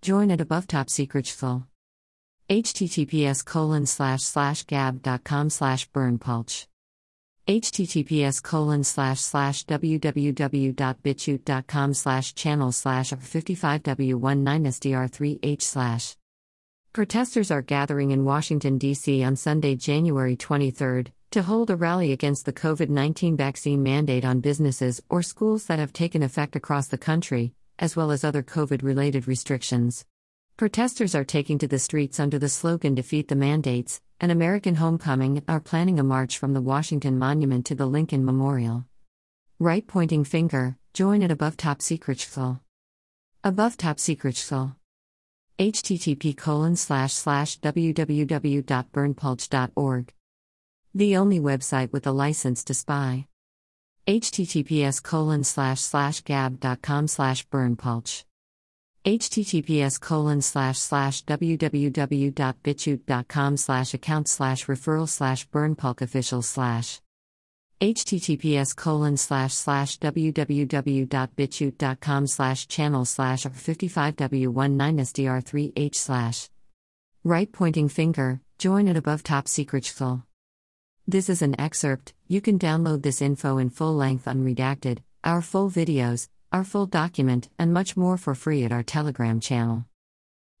join at above top secret https colon slash slash gab.com slash berndpulch https colon slash slash www.bitchute.com slash channel slash 55w19sdr3h slash Protesters are gathering in Washington, D.C. on Sunday, January 23, to hold a rally against the COVID 19 vaccine mandate on businesses or schools that have taken effect across the country, as well as other COVID related restrictions. Protesters are taking to the streets under the slogan Defeat the Mandates, an American Homecoming, are planning a march from the Washington Monument to the Lincoln Memorial. Right pointing finger, join at above top secret Above top secret http colon slash slash www.berndpulch.org. The only website with a license to spy. Https colon slash slash gab.com slash berndpulch. https colon slash slash www.bitchute.com slash. Account slash referral slash berndpulch official slash https colon slash slash www.bitchute.com slash channel slash 55w19sdr3h slash right pointing finger join at above top secret full this is an excerpt you can download this info in full length unredacted our full videos our full document and much more for free at our telegram channel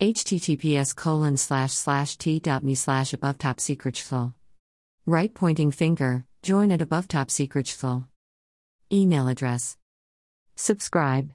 https colon slash slash t.me slash above top secret full right pointing finger Join at above top secret full. Email address. Subscribe.